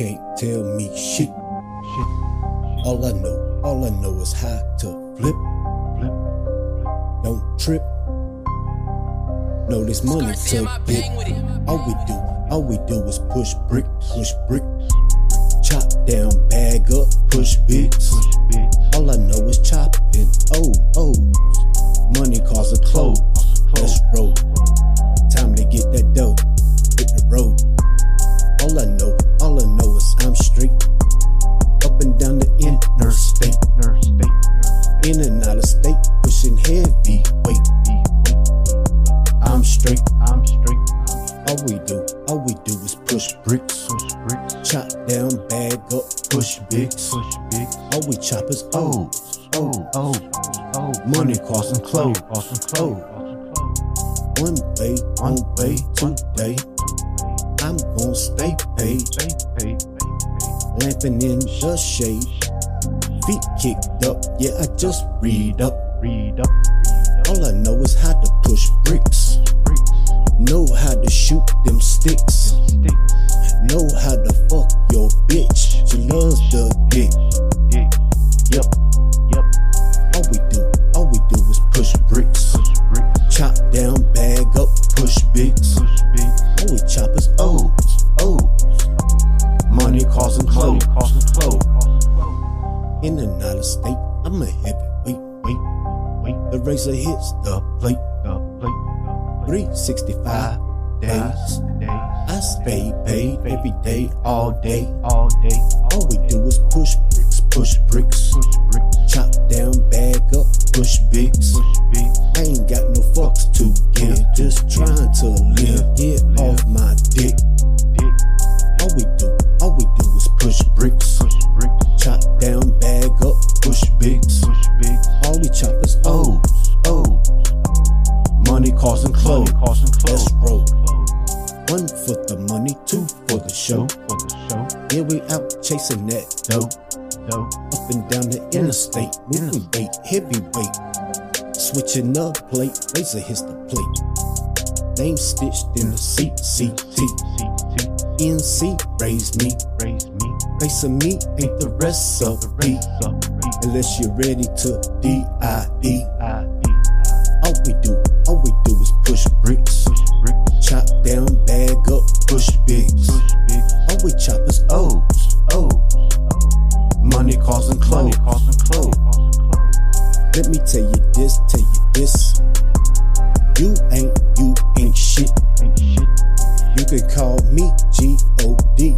can't tell me shit. All I know, all I know is how to flip. Flip. Don't trip. No, this money to get. All we do, all we do is push brick, push brick. Chop down, bag up, push bits. Push bits. All I know is chopping. Oh, oh. Money cause a close. Let's roll. Time to get that dough. Hit the road. All I know, In and out of state. Pushing heavy weight. I'm straight. I'm straight. All we do, all we do is push bricks. Push bricks. Chop down, bag up, push bigs. Push bits. All we chop is oh, Oh, oh, oh. Money causing clothes. Oh. clothes. Clothes. One way, one way, today. I'm gon' stay paid. Pay, pay, pay, pay. Lamping in the shade. Feet kicked up, yeah, I just read up. Read up. Read up. All I know is how to push bricks. Know how to shoot them sticks. Know how to fuck your bitch. She loves the dick. Yep. Yep. All we do, all we do is push bricks. Chop down, bag up, push bigs. All we chop is O's, O's. Money causing clothes. In of state, I'm a heavyweight. Wait, Wait. Wait the razor hits the plate. The plate. The plate. 365 days. I stay paid every day, all day. All day. All we do is push bricks, push bricks. Push bricks. Chop down, bag up, push bigs. Bits. I ain't got no fucks to give, just trying to live. Get off my dick. Dick. All we do, all we do is push bricks. Push 22 for the show. For the show. Yeah, we out chasing that dough. dough. Up and down the interstate, moving weight, heavyweight. Switching up plate, razor hits the plate. Name stitched in the seat. NC Raise me, raise me. Facing me ain't the rest of the Unless you're ready to D I D. Bush Bigs. Oh, we choppers O's. O's. Money calls and clothes. Let me tell you this, tell you this. You ain't, you ain't shit. You could call me G O D.